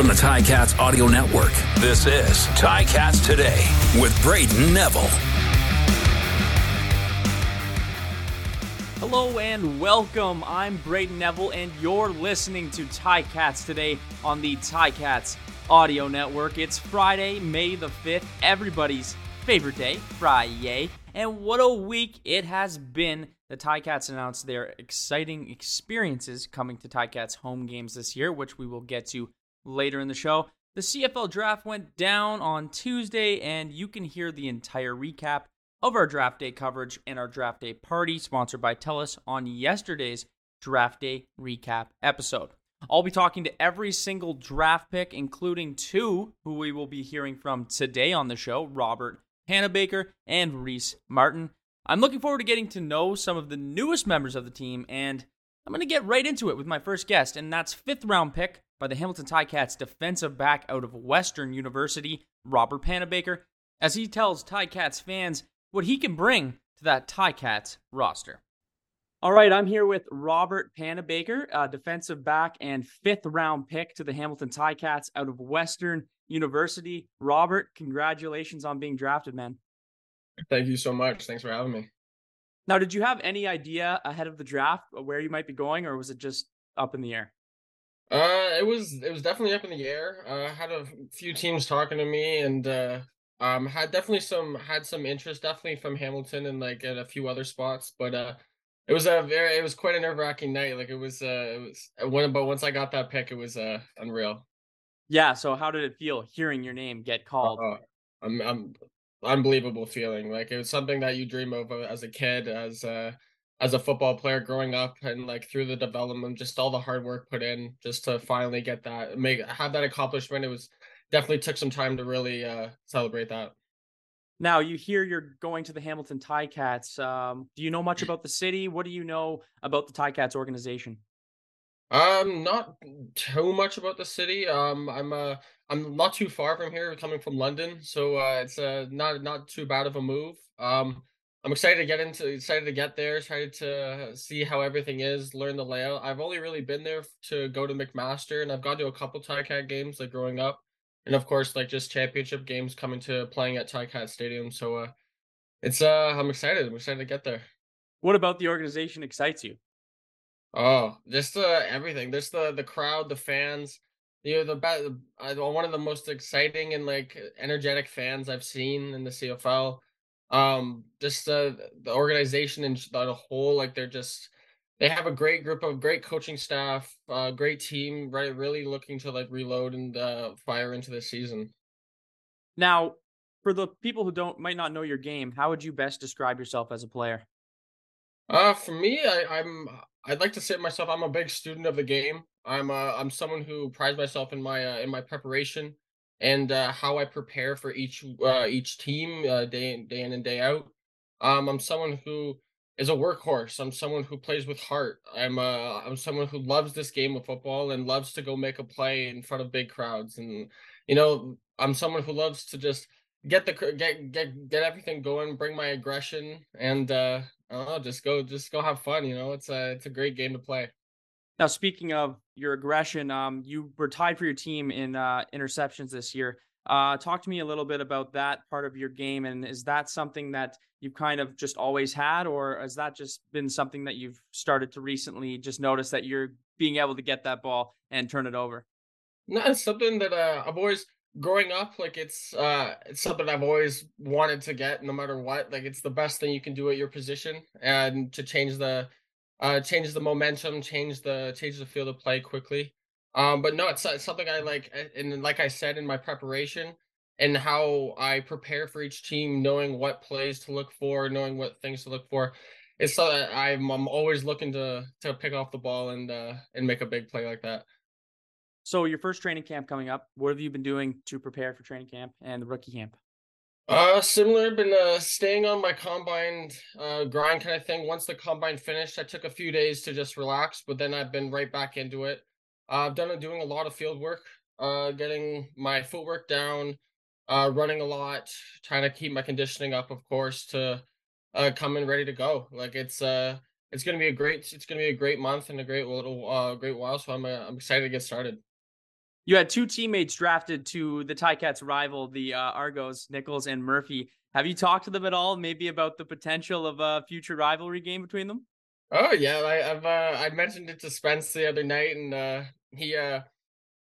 From the Ticats Audio Network, this is Ticats Today with Brayden Neville. Hello and welcome. I'm Brayden Neville, and you're listening to Ticats Today on the Ticats Audio Network. It's Friday, May the 5th, everybody's favorite day, Friday. And what a week it has been. The Ticats announced their exciting experiences coming to Ticats home games this year, which we will get to later in the show. The CFL draft went down on Tuesday, and you can hear the entire recap of our draft day coverage and our draft day party, sponsored by TELUS, on yesterday's draft day recap episode. I'll be talking to every single draft pick, including two who we will be hearing from today on the show Robert Panabaker and Reece Martin. I'm looking forward to getting to know some of the newest members of the team, and I'm going to get right into it with my first guest, and that's fifth round pick by the Hamilton Ticats defensive back out of Western University, Robert Panabaker, as he tells Ticats fans what he can bring to that Ticats roster. All right, I'm here with Robert Panabaker, uh, defensive back and fifth round pick to the Hamilton Ticats out of Western University. Robert, congratulations on being drafted, man. Thank you so much. Thanks for having me. Now, did you have any idea ahead of the draft where you might be going, or was it just up in the air? Uh, it was it was definitely up in the air. Uh, I had a few teams talking to me, and uh, um, had definitely some had some interest, definitely from Hamilton and like at a few other spots. But uh, it was a very it was quite a nerve wracking night. Like it was uh, it was uh, when but once I got that pick, it was uh unreal. Yeah. So how did it feel hearing your name get called? Uh, I'm I'm unbelievable feeling. Like it was something that you dream of uh, as a kid, as uh as a football player growing up and like through the development, just all the hard work put in just to finally get that, make have that accomplishment. It was definitely took some time to really uh, celebrate that. Now you hear you're going to the Hamilton Ticats. Um, do you know much about the city? What do you know about the Ticats organization? Um, not too much about the city. Um, I'm uh, I'm not too far from here, coming from London, so uh, it's uh not not too bad of a move. Um, I'm excited to get into excited to get there, excited to see how everything is, learn the layout. I've only really been there to go to McMaster and I've gone to a couple Ticat games like growing up. And of course like just championship games coming to playing at Ticat Stadium. So uh it's uh I'm excited. I'm excited to get there. What about the organization excites you? Oh, just uh everything. Just the the crowd, the fans. You know, the best, uh, one of the most exciting and like energetic fans I've seen in the CFL um just uh, the organization and the whole like they're just they have a great group of great coaching staff uh great team right really looking to like reload and uh fire into the season now for the people who don't might not know your game how would you best describe yourself as a player uh for me I, i'm i'd like to say to myself i'm a big student of the game i'm uh i'm someone who prides myself in my uh, in my preparation and uh, how I prepare for each uh, each team uh, day in, day in and day out. Um, I'm someone who is a workhorse. I'm someone who plays with heart. I'm uh, I'm someone who loves this game of football and loves to go make a play in front of big crowds. And you know, I'm someone who loves to just get the get get get everything going, bring my aggression, and uh, I don't know, just go just go have fun. You know, it's a it's a great game to play. Now, speaking of your aggression, um, you were tied for your team in uh, interceptions this year. Uh, talk to me a little bit about that part of your game, and is that something that you've kind of just always had, or has that just been something that you've started to recently just notice that you're being able to get that ball and turn it over? No, it's something that uh, I've always growing up like it's uh it's something I've always wanted to get no matter what. Like it's the best thing you can do at your position and to change the uh, changes the momentum, change the changes the field of play quickly. Um, but no, it's, it's something I like, and like I said in my preparation and how I prepare for each team, knowing what plays to look for, knowing what things to look for. It's so that I'm I'm always looking to to pick off the ball and uh, and make a big play like that. So your first training camp coming up, what have you been doing to prepare for training camp and the rookie camp? Uh, similar. Been uh, staying on my combine uh, grind kind of thing. Once the combine finished, I took a few days to just relax, but then I've been right back into it. Uh, I've done doing a lot of field work, uh, getting my footwork down, uh, running a lot, trying to keep my conditioning up, of course, to uh, come in ready to go. Like it's uh, it's gonna be a great, it's gonna be a great month and a great little, uh, great while. So I'm uh, I'm excited to get started. You had two teammates drafted to the Ticats rival, the uh, Argos, Nichols and Murphy. Have you talked to them at all, maybe about the potential of a future rivalry game between them? Oh yeah, I, have uh, I mentioned it to Spence the other night, and uh, he uh,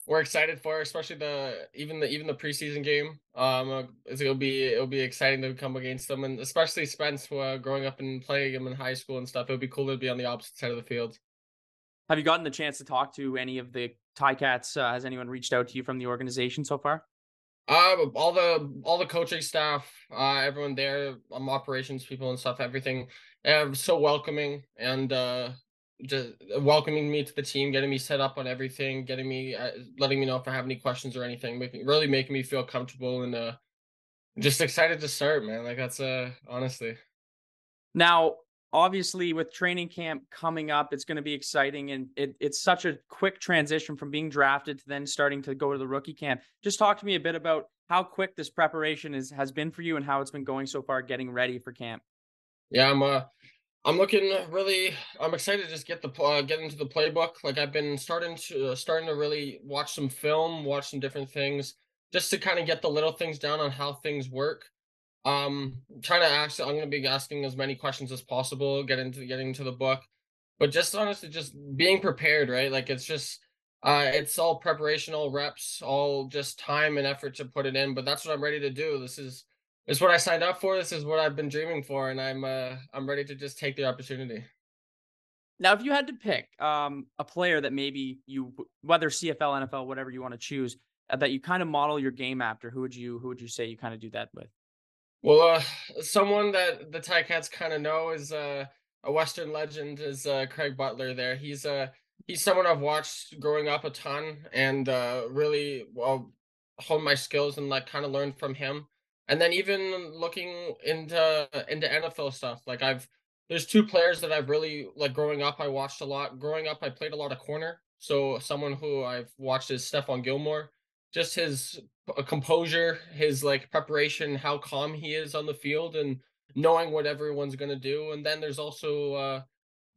we're excited for, especially the even the even the preseason game. Um, uh, it'll be it'll be exciting to come against them, and especially Spence, uh, growing up and playing him in high school and stuff. It would be cool to be on the opposite side of the field. Have you gotten the chance to talk to any of the Ticats? Uh, has anyone reached out to you from the organization so far? Uh, all the all the coaching staff, uh, everyone there, um, operations people and stuff, everything, uh, so welcoming and uh, just welcoming me to the team, getting me set up on everything, getting me, uh, letting me know if I have any questions or anything, making really making me feel comfortable and uh, just excited to start, man. Like that's uh, honestly. Now, obviously with training camp coming up it's going to be exciting and it, it's such a quick transition from being drafted to then starting to go to the rookie camp. Just talk to me a bit about how quick this preparation is has been for you and how it's been going so far getting ready for camp. Yeah i'm uh i'm looking really i'm excited to just get the uh, get into the playbook. Like i've been starting to uh, starting to really watch some film watch some different things just to kind of get the little things down on how things work um, trying to ask. I'm going to be asking as many questions as possible. Get into getting to the book, but just honestly, just being prepared. Right, like it's just. Uh, it's all preparation, all reps, all just time and effort to put it in. But that's what I'm ready to do. This is this is what I signed up for. This is what I've been dreaming for, and I'm uh, I'm ready to just take the opportunity. Now, if you had to pick um, a player that maybe you, whether CFL, NFL, whatever you want to choose, uh, that you kind of model your game after, who would you who would you say you kind of do that with? Well, uh, someone that the Ticats kind of know is uh, a Western legend is uh, Craig Butler. There, he's uh, he's someone I've watched growing up a ton, and uh, really well honed my skills and like kind of learned from him. And then even looking into into NFL stuff, like I've there's two players that I've really like growing up. I watched a lot. Growing up, I played a lot of corner. So someone who I've watched is Stephon Gilmore just his composure, his like preparation, how calm he is on the field, and knowing what everyone's gonna do. And then there's also uh,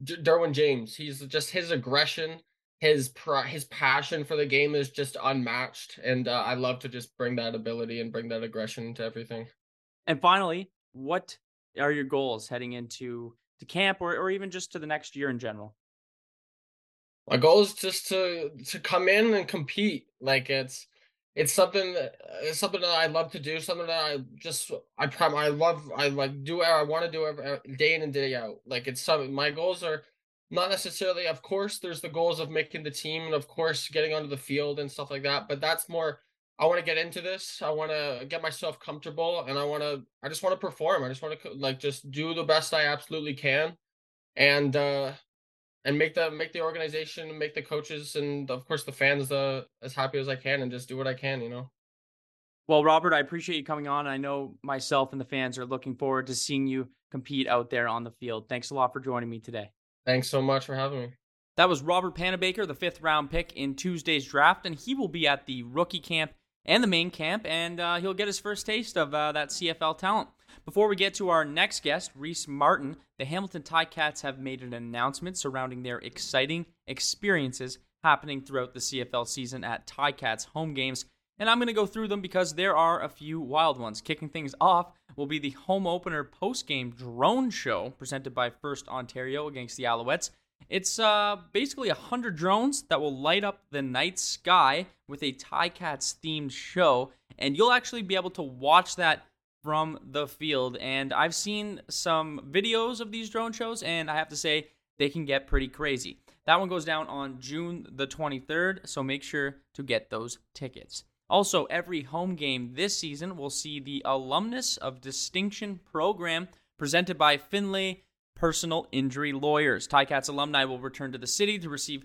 D- Derwin James. He's just his aggression, his pr- his passion for the game is just unmatched, and uh, I love to just bring that ability and bring that aggression to everything. And finally, what are your goals heading into to camp, or or even just to the next year in general? My goal is just to to come in and compete. Like it's it's something that it's something that I love to do. Something that I just I prom I love I like do I want to do every day in and day out. Like it's something my goals are not necessarily. Of course, there's the goals of making the team and of course getting onto the field and stuff like that. But that's more. I want to get into this. I want to get myself comfortable, and I want to. I just want to perform. I just want to like just do the best I absolutely can, and uh and make the make the organization make the coaches and of course the fans uh, as happy as I can and just do what I can, you know. Well, Robert, I appreciate you coming on. I know myself and the fans are looking forward to seeing you compete out there on the field. Thanks a lot for joining me today. Thanks so much for having me. That was Robert Panabaker, the fifth round pick in Tuesday's draft, and he will be at the rookie camp and the main camp, and uh, he'll get his first taste of uh, that CFL talent. Before we get to our next guest, Reece Martin, the Hamilton Ticats have made an announcement surrounding their exciting experiences happening throughout the CFL season at Ticats home games. And I'm going to go through them because there are a few wild ones. Kicking things off will be the home opener post game drone show presented by First Ontario against the Alouettes. It's uh, basically 100 drones that will light up the night sky with a Ticats themed show. And you'll actually be able to watch that from the field. And I've seen some videos of these drone shows, and I have to say, they can get pretty crazy. That one goes down on June the 23rd, so make sure to get those tickets. Also, every home game this season will see the Alumnus of Distinction program presented by Finlay Personal Injury Lawyers. Ticats alumni will return to the city to receive,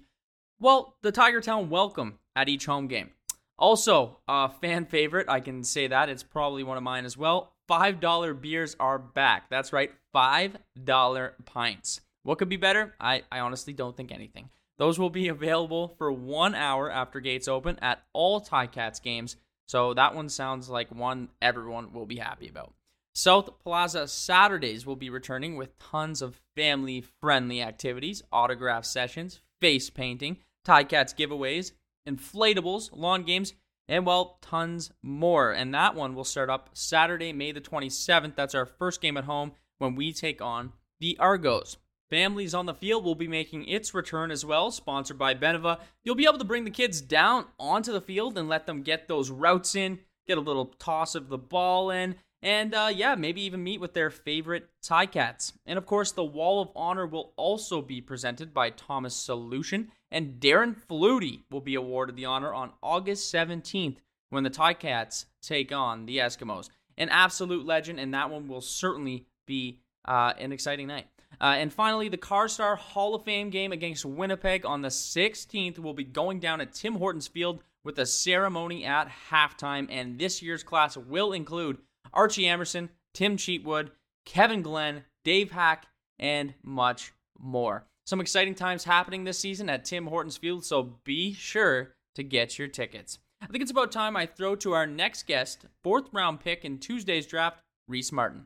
well, the Tiger Town welcome at each home game. Also, a fan favorite, I can say that. It's probably one of mine as well. $5 beers are back. That's right, $5 pints. What could be better? I, I honestly don't think anything. Those will be available for one hour after gates open at all Ticats games. So that one sounds like one everyone will be happy about. South Plaza Saturdays will be returning with tons of family friendly activities, autograph sessions, face painting, Ticats giveaways, inflatables, lawn games, and well, tons more. And that one will start up Saturday, May the 27th. That's our first game at home when we take on the Argos. Families on the Field will be making its return as well, sponsored by Beneva. You'll be able to bring the kids down onto the field and let them get those routes in, get a little toss of the ball in, and uh, yeah, maybe even meet with their favorite Ticats. And of course, the Wall of Honor will also be presented by Thomas Solution, and Darren Flutie will be awarded the honor on August 17th when the Ticats take on the Eskimos. An absolute legend, and that one will certainly be uh, an exciting night. Uh, and finally, the CarStar Hall of Fame game against Winnipeg on the 16th will be going down at Tim Hortons Field with a ceremony at halftime. And this year's class will include Archie Amerson, Tim Cheatwood, Kevin Glenn, Dave Hack, and much more. Some exciting times happening this season at Tim Hortons Field, so be sure to get your tickets. I think it's about time I throw to our next guest, fourth round pick in Tuesday's draft, Reece Martin.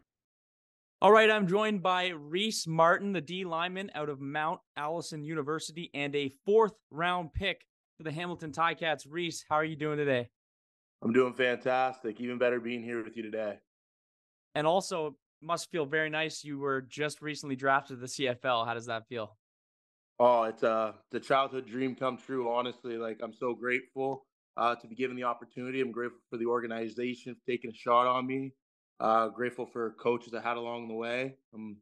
All right, I'm joined by Reece Martin, the D lineman out of Mount Allison University, and a fourth round pick for the Hamilton Ticats. Reece, how are you doing today? I'm doing fantastic. Even better being here with you today. And also, must feel very nice. You were just recently drafted to the CFL. How does that feel? Oh, it's a the childhood dream come true. Honestly, like I'm so grateful uh, to be given the opportunity. I'm grateful for the organization for taking a shot on me. Uh, grateful for coaches I had along the way. I'm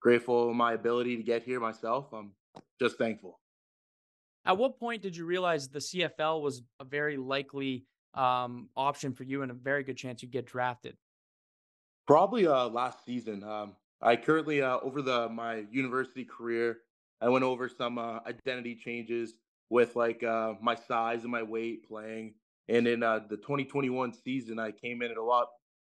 grateful my ability to get here myself. I'm just thankful. At what point did you realize the CFL was a very likely um, option for you and a very good chance you get drafted? Probably uh, last season. Um, I currently uh, over the my university career, I went over some uh, identity changes with like uh, my size and my weight playing. And in uh, the 2021 season, I came in at a lot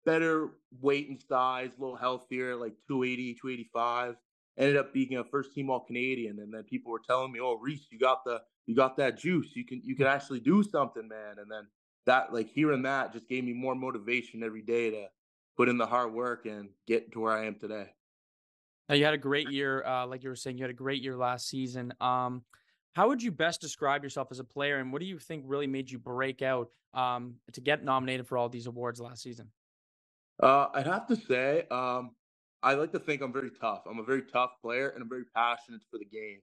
better weight and size, a little healthier, like 280, 285. Ended up being a first team all Canadian. And then people were telling me, Oh, Reece, you got the you got that juice. You can you can actually do something, man. And then that like hearing that just gave me more motivation every day to put in the hard work and get to where I am today. Now you had a great year, uh, like you were saying, you had a great year last season. Um, how would you best describe yourself as a player, and what do you think really made you break out um, to get nominated for all these awards last season? Uh, I'd have to say, um, I like to think I'm very tough. I'm a very tough player, and I'm very passionate for the game.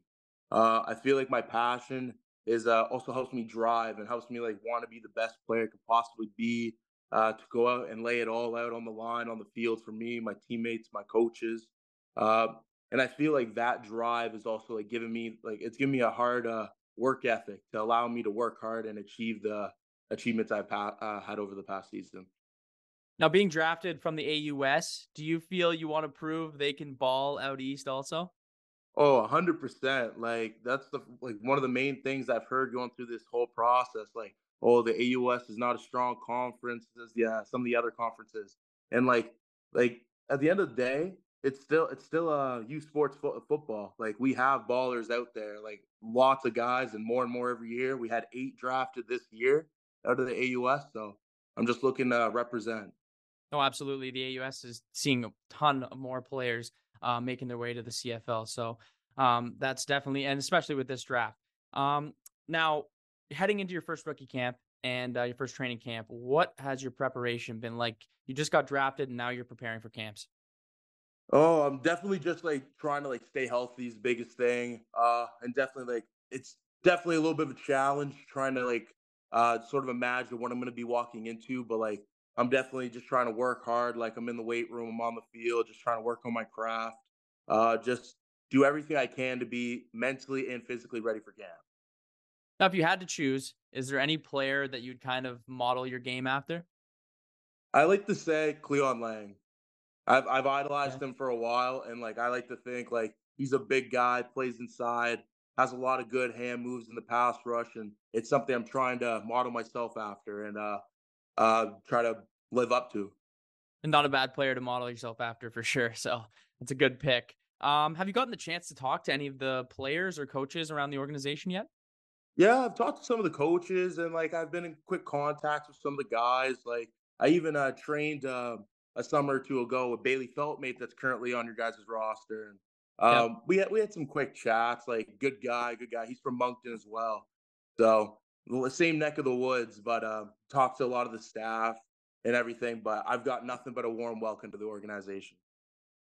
Uh, I feel like my passion is uh, also helps me drive and helps me like want to be the best player I could possibly be. Uh, to go out and lay it all out on the line on the field for me, my teammates, my coaches, uh, and I feel like that drive is also like giving me like it's giving me a hard uh, work ethic to allow me to work hard and achieve the achievements I've pa- uh, had over the past season. Now, being drafted from the AUS, do you feel you want to prove they can ball out east also? Oh, 100%. Like that's the like one of the main things I've heard going through this whole process like oh, the AUS is not a strong conference as yeah, some of the other conferences. And like like at the end of the day, it's still it's still a uh, youth sports fo- football. Like we have ballers out there, like lots of guys, and more and more every year. We had eight drafted this year out of the AUS, so I'm just looking to represent. Oh, absolutely. The AUS is seeing a ton of more players uh, making their way to the CFL. So um, that's definitely, and especially with this draft. Um, now, heading into your first rookie camp and uh, your first training camp, what has your preparation been like? You just got drafted, and now you're preparing for camps. Oh, I'm definitely just like trying to like stay healthy is the biggest thing. Uh, and definitely like it's definitely a little bit of a challenge trying to like uh sort of imagine what I'm gonna be walking into, but like I'm definitely just trying to work hard. Like I'm in the weight room, I'm on the field, just trying to work on my craft. Uh, just do everything I can to be mentally and physically ready for camp. Now, if you had to choose, is there any player that you'd kind of model your game after? I like to say Cleyon Laing. I've I've idolized him for a while, and like I like to think like he's a big guy, plays inside, has a lot of good hand moves in the pass rush, and it's something I'm trying to model myself after. And uh, uh, try to live up to. And not a bad player to model yourself after for sure. So that's a good pick. Um, have you gotten the chance to talk to any of the players or coaches around the organization yet? Yeah, I've talked to some of the coaches and like I've been in quick contact with some of the guys. Like I even uh, trained uh, a summer or two ago with Bailey Feltmate that's currently on your guys' roster. And um, we had we had some quick chats. Like good guy, good guy. He's from Moncton as well. So same neck of the woods, but uh, talked to a lot of the staff and everything. But I've got nothing but a warm welcome to the organization.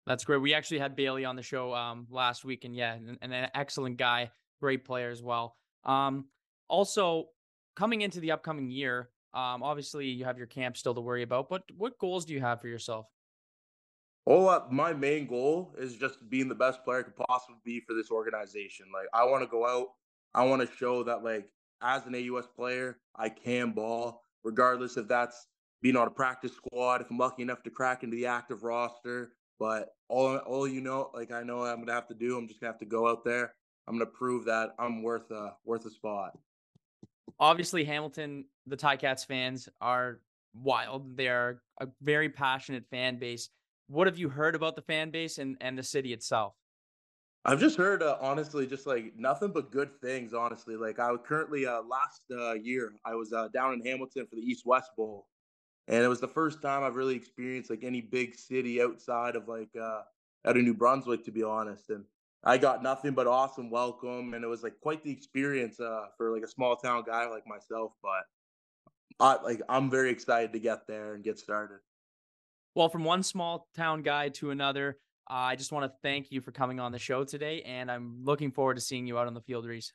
That's great. We actually had Bailey on the show um, last week, and yeah, and, and, an excellent guy, great player as well. Um, also, coming into the upcoming year, um, obviously you have your camp still to worry about. But what goals do you have for yourself? Oh, uh, my main goal is just being the best player I could possibly be for this organization. Like, I want to go out. I want to show that, like, as an AUS player, I can ball, regardless if that's being on a practice squad, if I'm lucky enough to crack into the active roster. But all, all you know, like I know I'm gonna have to do, I'm just gonna have to go out there. I'm gonna prove that I'm worth a worth a spot. Obviously, Hamilton, the Ticats fans are wild. They are a very passionate fan base. What have you heard about the fan base and, and the city itself? I've just heard, uh, honestly, just like nothing but good things. Honestly, like I currently uh, last uh, year, I was uh, down in Hamilton for the East West Bowl, and it was the first time I've really experienced like any big city outside of like uh, out of New Brunswick, to be honest. And I got nothing but awesome welcome, and it was like quite the experience uh, for like a small town guy like myself. But I like I'm very excited to get there and get started. Well, from one small town guy to another, uh, I just want to thank you for coming on the show today, and I'm looking forward to seeing you out on the field, Reece.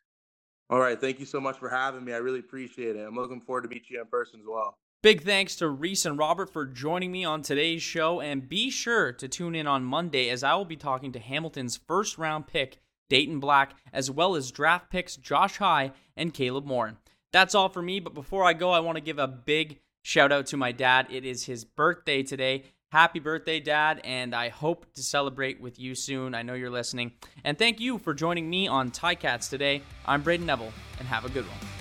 All right. Thank you so much for having me. I really appreciate it. I'm looking forward to meet you in person as well. Big thanks to Reece and Robert for joining me on today's show, and be sure to tune in on Monday as I will be talking to Hamilton's first round pick, Dayton Black, as well as draft picks Josh High and Caleb Morin. That's all for me, but before I go, I want to give a big Shout out to my dad. It is his birthday today. Happy birthday, Dad, and I hope to celebrate with you soon. I know you're listening. And thank you for joining me on Ticats today. I'm Brayden Neville, and have a good one.